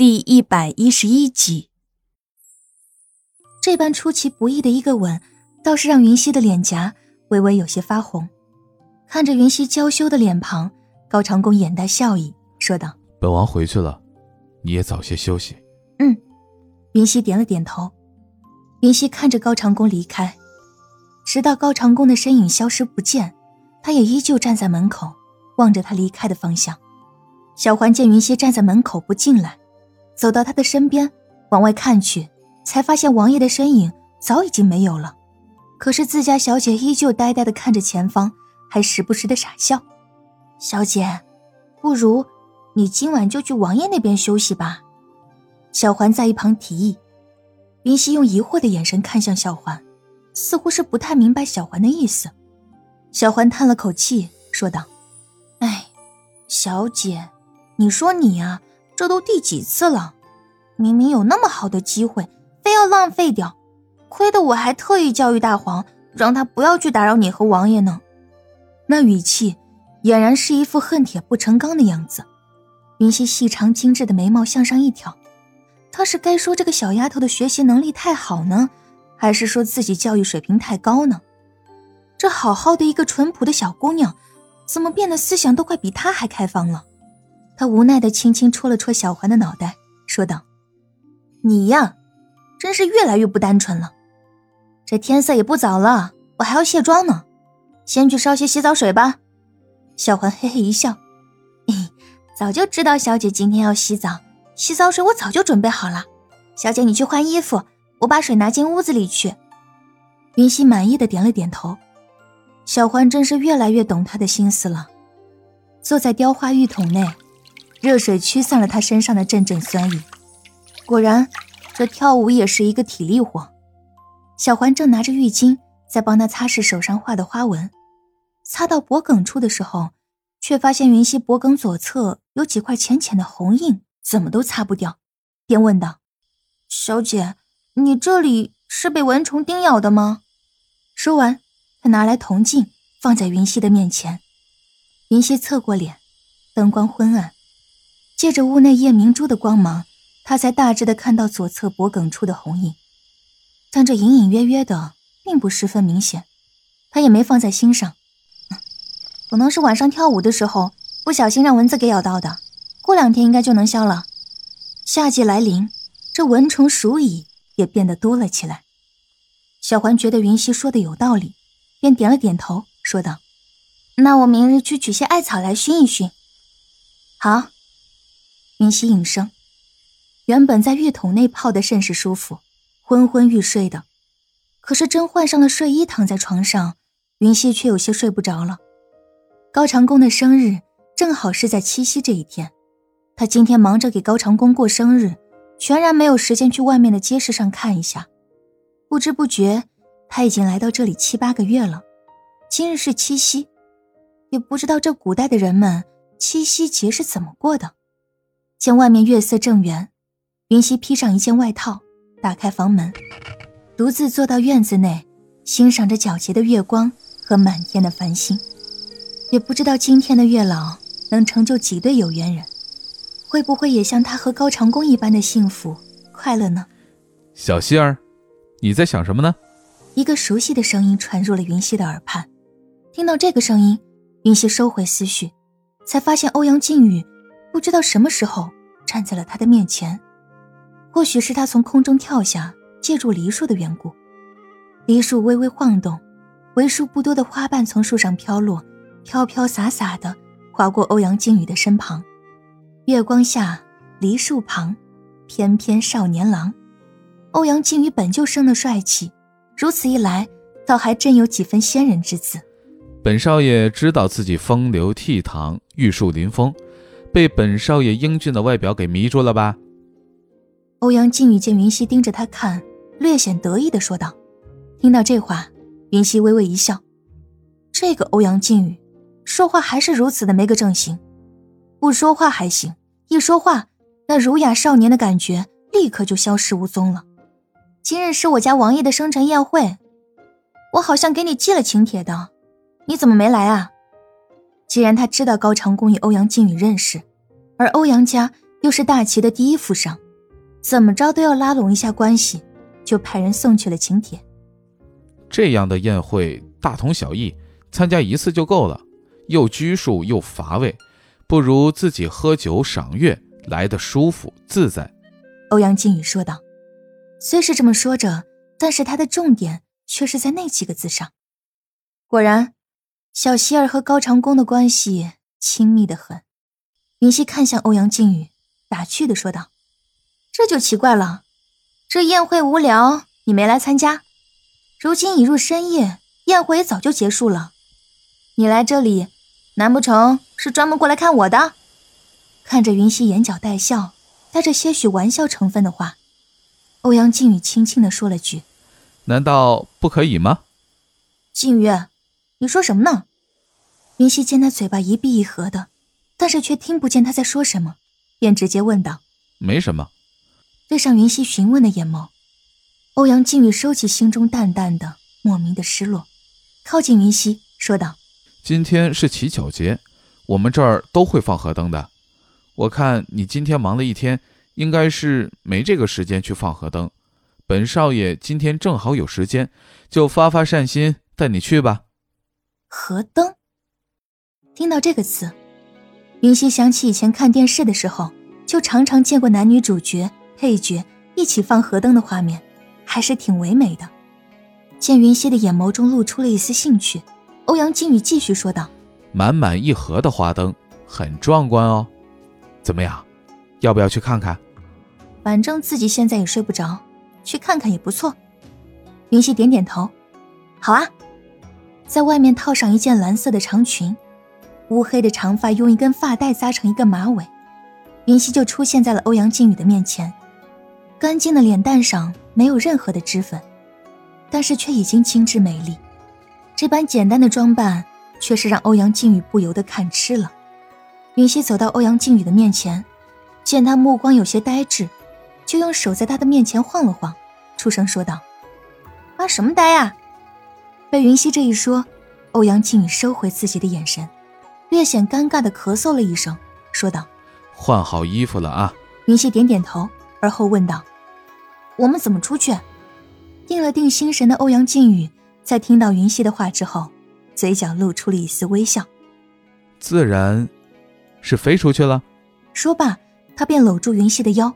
第一百一十一集，这般出其不意的一个吻，倒是让云溪的脸颊微微有些发红。看着云溪娇羞的脸庞，高长恭眼带笑意，说道：“本王回去了，你也早些休息。”嗯，云溪点了点头。云溪看着高长恭离开，直到高长恭的身影消失不见，他也依旧站在门口，望着他离开的方向。小环见云溪站在门口不进来。走到他的身边，往外看去，才发现王爷的身影早已经没有了。可是自家小姐依旧呆呆的看着前方，还时不时的傻笑。小姐，不如你今晚就去王爷那边休息吧。小环在一旁提议。云溪用疑惑的眼神看向小环，似乎是不太明白小环的意思。小环叹了口气，说道：“哎，小姐，你说你呀。”这都第几次了？明明有那么好的机会，非要浪费掉，亏得我还特意教育大黄，让他不要去打扰你和王爷呢。那语气俨然是一副恨铁不成钢的样子。云溪细长精致的眉毛向上一挑，他是该说这个小丫头的学习能力太好呢，还是说自己教育水平太高呢？这好好的一个淳朴的小姑娘，怎么变得思想都快比她还开放了？他无奈的轻轻戳了戳小环的脑袋，说道：“你呀，真是越来越不单纯了。这天色也不早了，我还要卸妆呢，先去烧些洗澡水吧。”小环嘿嘿一笑：“早就知道小姐今天要洗澡，洗澡水我早就准备好了。小姐你去换衣服，我把水拿进屋子里去。”云溪满意的点了点头。小环真是越来越懂他的心思了，坐在雕花浴桶内。热水驱散了他身上的阵阵酸意。果然，这跳舞也是一个体力活。小环正拿着浴巾在帮他擦拭手上画的花纹，擦到脖梗处的时候，却发现云溪脖梗左侧有几块浅浅的红印，怎么都擦不掉，便问道：“小姐，你这里是被蚊虫叮咬的吗？”说完，他拿来铜镜放在云溪的面前。云溪侧过脸，灯光昏暗。借着屋内夜明珠的光芒，他才大致的看到左侧脖梗处的红印，但这隐隐约约的，并不十分明显，他也没放在心上。可能是晚上跳舞的时候不小心让蚊子给咬到的，过两天应该就能消了。夏季来临，这蚊虫鼠蚁也变得多了起来。小环觉得云溪说的有道理，便点了点头，说道：“那我明日去取些艾草来熏一熏。”好。云溪应声，原本在浴桶内泡的甚是舒服，昏昏欲睡的。可是真换上了睡衣，躺在床上，云溪却有些睡不着了。高长恭的生日正好是在七夕这一天，他今天忙着给高长恭过生日，全然没有时间去外面的街市上看一下。不知不觉，他已经来到这里七八个月了。今日是七夕，也不知道这古代的人们七夕节是怎么过的。见外面月色正圆，云溪披上一件外套，打开房门，独自坐到院子内，欣赏着皎洁的月光和满天的繁星。也不知道今天的月老能成就几对有缘人，会不会也像他和高长恭一般的幸福快乐呢？小希儿，你在想什么呢？一个熟悉的声音传入了云溪的耳畔。听到这个声音，云溪收回思绪，才发现欧阳靖宇。不知道什么时候站在了他的面前，或许是他从空中跳下，借助梨树的缘故。梨树微微晃动，为数不多的花瓣从树上飘落，飘飘洒洒的划过欧阳靖宇的身旁。月光下，梨树旁，翩翩少年郎。欧阳靖宇本就生得帅气，如此一来，倒还真有几分仙人之姿。本少爷知道自己风流倜傥，玉树临风。被本少爷英俊的外表给迷住了吧？欧阳靖宇见云溪盯着他看，略显得意的说道。听到这话，云溪微微一笑。这个欧阳靖宇，说话还是如此的没个正形。不说话还行，一说话，那儒雅少年的感觉立刻就消失无踪了。今日是我家王爷的生辰宴会，我好像给你寄了请帖的，你怎么没来啊？既然他知道高长恭与欧阳靖宇认识，而欧阳家又是大齐的第一富商，怎么着都要拉拢一下关系，就派人送去了请帖。这样的宴会大同小异，参加一次就够了，又拘束又乏味，不如自己喝酒赏月来的舒服自在。欧阳靖宇说道。虽是这么说着，但是他的重点却是在那几个字上。果然，小希儿和高长恭的关系亲密的很。云溪看向欧阳靖宇，打趣的说道：“这就奇怪了，这宴会无聊，你没来参加。如今已入深夜，宴会也早就结束了，你来这里，难不成是专门过来看我的？”看着云溪眼角带笑，带着些许玩笑成分的话。欧阳靖宇轻轻的说了句：“难道不可以吗？”靖宇，你说什么呢？云溪见他嘴巴一闭一合的，但是却听不见他在说什么，便直接问道：“没什么。”对上云溪询问的眼眸，欧阳靖宇收起心中淡淡的、莫名的失落，靠近云溪说道：“今天是乞巧节，我们这儿都会放河灯的。我看你今天忙了一天。”应该是没这个时间去放河灯，本少爷今天正好有时间，就发发善心，带你去吧。河灯，听到这个词，云溪想起以前看电视的时候，就常常见过男女主角、配角一起放河灯的画面，还是挺唯美的。见云溪的眼眸中露出了一丝兴趣，欧阳靖宇继续说道：“满满一盒的花灯，很壮观哦，怎么样，要不要去看看？”反正自己现在也睡不着，去看看也不错。云溪点点头，好啊。在外面套上一件蓝色的长裙，乌黑的长发用一根发带扎成一个马尾，云溪就出现在了欧阳靖宇的面前。干净的脸蛋上没有任何的脂粉，但是却已经精致美丽。这般简单的装扮，却是让欧阳靖宇不由得看痴了。云溪走到欧阳靖宇的面前，见他目光有些呆滞。就用手在他的面前晃了晃，出声说道：“发什么呆啊？”被云溪这一说，欧阳靖宇收回自己的眼神，略显尴尬的咳嗽了一声，说道：“换好衣服了啊。”云溪点点头，而后问道：“我们怎么出去？”定了定心神的欧阳靖宇，在听到云溪的话之后，嘴角露出了一丝微笑：“自然，是飞出去了。”说罢，他便搂住云溪的腰。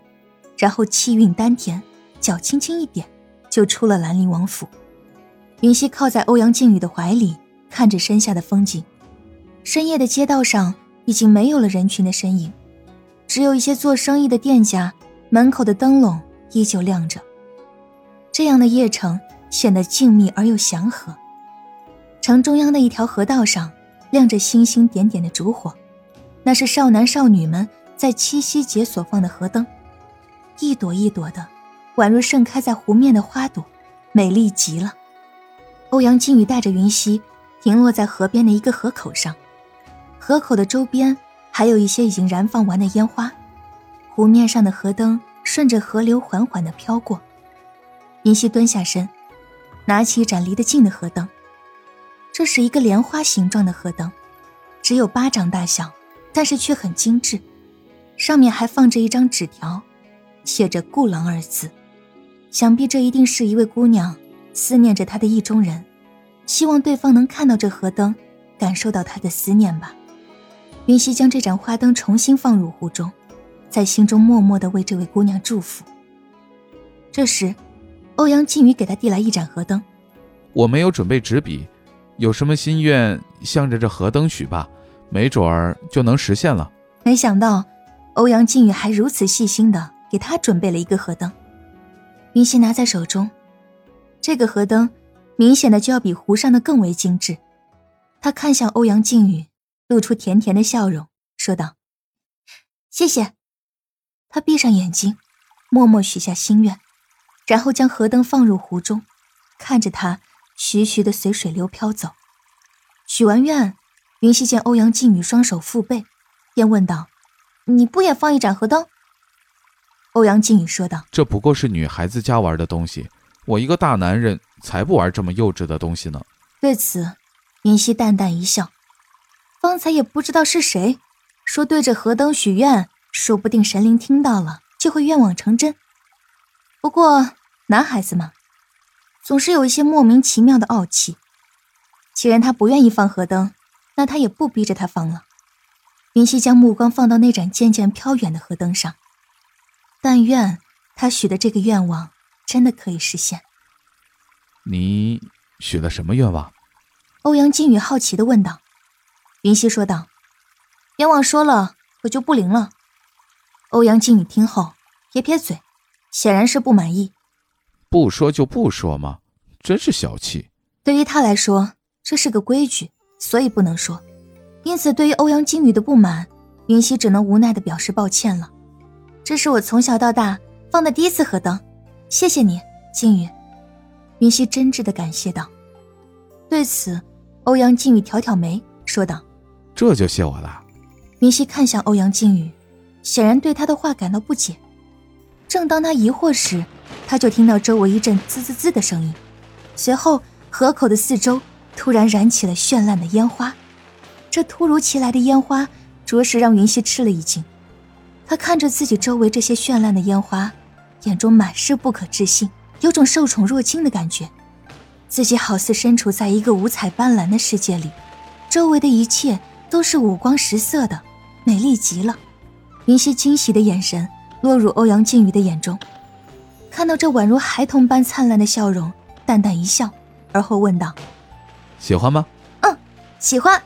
然后气韵丹田，脚轻轻一点，就出了兰陵王府。云溪靠在欧阳靖宇的怀里，看着身下的风景。深夜的街道上已经没有了人群的身影，只有一些做生意的店家门口的灯笼依旧亮着。这样的夜城显得静谧而又祥和。城中央的一条河道上，亮着星星点点的烛火，那是少男少女们在七夕节所放的河灯。一朵一朵的，宛若盛开在湖面的花朵，美丽极了。欧阳靖宇带着云溪停落在河边的一个河口上，河口的周边还有一些已经燃放完的烟花。湖面上的河灯顺着河流缓缓的飘过。云溪蹲下身，拿起一盏离得近的河灯。这是一个莲花形状的河灯，只有巴掌大小，但是却很精致，上面还放着一张纸条。写着“顾郎”二字，想必这一定是一位姑娘思念着他的意中人，希望对方能看到这河灯，感受到他的思念吧。云溪将这盏花灯重新放入湖中，在心中默默的为这位姑娘祝福。这时，欧阳靖宇给他递来一盏河灯。我没有准备纸笔，有什么心愿，向着这河灯许吧，没准儿就能实现了。没想到，欧阳靖宇还如此细心的。给他准备了一个河灯，云溪拿在手中，这个河灯明显的就要比湖上的更为精致。他看向欧阳靖宇，露出甜甜的笑容，说道：“谢谢。”他闭上眼睛，默默许下心愿，然后将河灯放入湖中，看着它徐徐的随水流飘走。许完愿，云溪见欧阳靖宇双手负背，便问道：“你不也放一盏河灯？”欧阳靖宇说道：“这不过是女孩子家玩的东西，我一个大男人才不玩这么幼稚的东西呢。”对此，云溪淡淡一笑：“方才也不知道是谁说对着河灯许愿，说不定神灵听到了就会愿望成真。不过男孩子嘛，总是有一些莫名其妙的傲气。既然他不愿意放河灯，那他也不逼着他放了。云溪将目光放到那盏渐渐飘远的河灯上，但愿他许的这个愿望真的可以实现。你许了什么愿望？欧阳靖宇好奇的问道。云溪说道：“阎王说了我就不灵了。”欧阳靖宇听后撇撇嘴，显然是不满意。不说就不说嘛？真是小气。对于他来说，这是个规矩，所以不能说。因此，对于欧阳靖宇的不满，云溪只能无奈的表示抱歉了。这是我从小到大放的第一次河灯，谢谢你，靖宇。云溪真挚的感谢道。对此，欧阳靖宇挑挑眉，说道：“这就谢我了。”云溪看向欧阳靖宇，显然对他的话感到不解。正当他疑惑时，他就听到周围一阵滋滋滋的声音，随后河口的四周突然燃起了绚烂的烟花。这突如其来的烟花，着实让云溪吃了一惊。他看着自己周围这些绚烂的烟花，眼中满是不可置信，有种受宠若惊的感觉。自己好似身处在一个五彩斑斓的世界里，周围的一切都是五光十色的，美丽极了。云溪惊喜的眼神落入欧阳靖宇的眼中，看到这宛如孩童般灿烂的笑容，淡淡一笑，而后问道：“喜欢吗？”“嗯，喜欢。”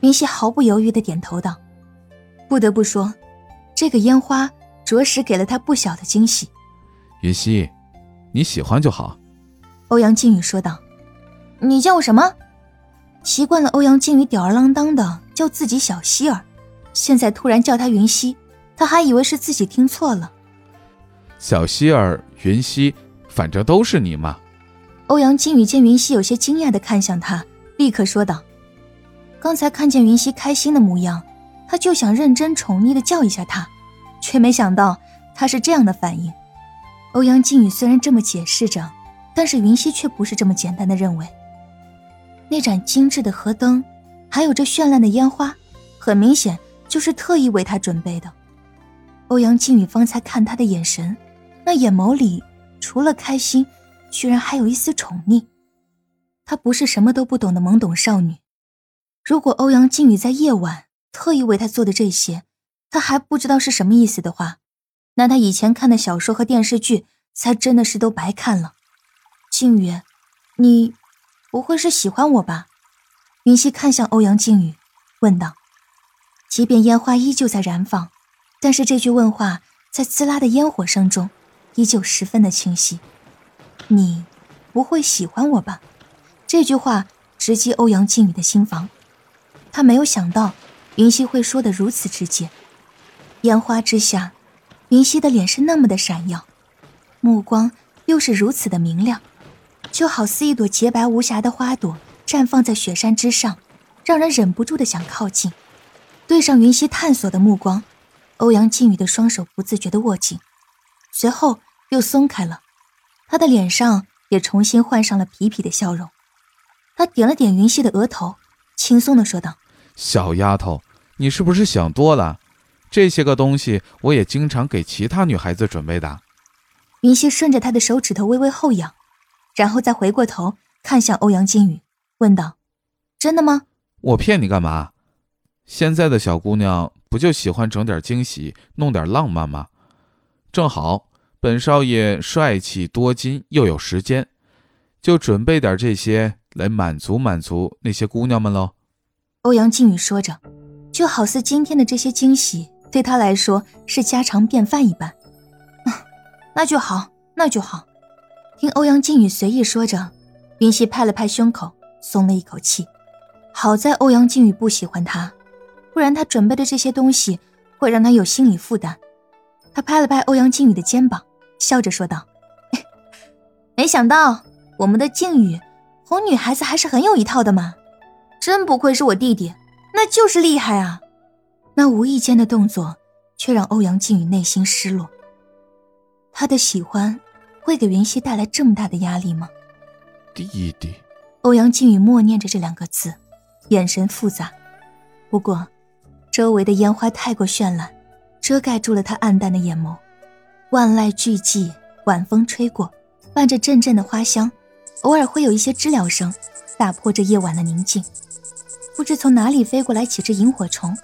云溪毫不犹豫的点头道：“不得不说，这个烟花着实给了他不小的惊喜。”云溪，你喜欢就好。”欧阳靖宇说道。“你叫我什么？”习惯了欧阳靖宇吊儿郎当的叫自己小希儿，现在突然叫他云溪，他还以为是自己听错了。小希儿、云溪，反正都是你嘛。欧阳靖宇见云溪有些惊讶的看向他，立刻说道。刚才看见云溪开心的模样，他就想认真宠溺的叫一下她，却没想到她是这样的反应。欧阳靖宇虽然这么解释着，但是云溪却不是这么简单的认为。那盏精致的河灯，还有这绚烂的烟花，很明显就是特意为他准备的。欧阳靖宇方才看他的眼神，那眼眸里除了开心，居然还有一丝宠溺。她不是什么都不懂的懵懂少女。如果欧阳靖宇在夜晚特意为他做的这些，他还不知道是什么意思的话，那他以前看的小说和电视剧才真的是都白看了。靖宇，你不会是喜欢我吧？云溪看向欧阳靖宇，问道。即便烟花依旧在燃放，但是这句问话在滋啦的烟火声中，依旧十分的清晰。你不会喜欢我吧？这句话直击欧阳靖宇的心房。他没有想到，云溪会说的如此直接。烟花之下，云溪的脸是那么的闪耀，目光又是如此的明亮，就好似一朵洁白无瑕的花朵绽放在雪山之上，让人忍不住的想靠近。对上云溪探索的目光，欧阳靖宇的双手不自觉的握紧，随后又松开了，他的脸上也重新换上了痞痞的笑容。他点了点云溪的额头，轻松的说道。小丫头，你是不是想多了？这些个东西我也经常给其他女孩子准备的。云溪顺着他的手指头微微后仰，然后再回过头看向欧阳靖宇，问道：“真的吗？”我骗你干嘛？现在的小姑娘不就喜欢整点惊喜，弄点浪漫吗？正好本少爷帅气多金又有时间，就准备点这些来满足满足那些姑娘们喽。欧阳靖宇说着，就好似今天的这些惊喜对他来说是家常便饭一般。那就好，那就好。听欧阳靖宇随意说着，云溪拍了拍胸口，松了一口气。好在欧阳靖宇不喜欢他，不然他准备的这些东西会让他有心理负担。他拍了拍欧阳靖宇的肩膀，笑着说道：“ 没想到我们的靖宇哄女孩子还是很有一套的嘛。”真不愧是我弟弟，那就是厉害啊！那无意间的动作，却让欧阳靖宇内心失落。他的喜欢，会给云溪带来这么大的压力吗？弟弟，欧阳靖宇默念着这两个字，眼神复杂。不过，周围的烟花太过绚烂，遮盖住了他暗淡的眼眸。万籁俱寂，晚风吹过，伴着阵阵的花香，偶尔会有一些知了声，打破这夜晚的宁静。不知从哪里飞过来几只萤火虫，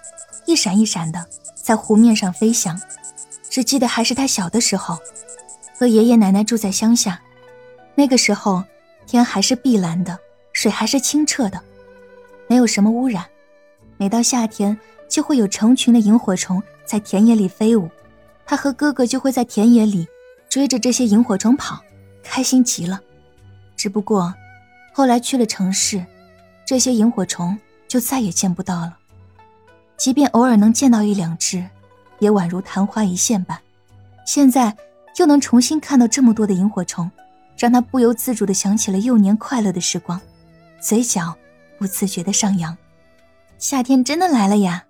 一闪一闪的在湖面上飞翔。只记得还是他小的时候，和爷爷奶奶住在乡下，那个时候天还是碧蓝的，水还是清澈的，没有什么污染。每到夏天，就会有成群的萤火虫在田野里飞舞，他和哥哥就会在田野里追着这些萤火虫跑，开心极了。只不过，后来去了城市，这些萤火虫就再也见不到了。即便偶尔能见到一两只。也宛如昙花一现般，现在又能重新看到这么多的萤火虫，让他不由自主地想起了幼年快乐的时光，嘴角不自觉地上扬。夏天真的来了呀！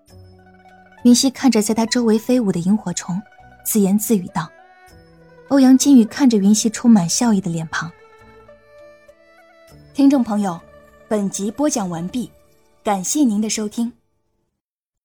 云溪看着在他周围飞舞的萤火虫，自言自语道。欧阳金宇看着云溪充满笑意的脸庞。听众朋友，本集播讲完毕，感谢您的收听。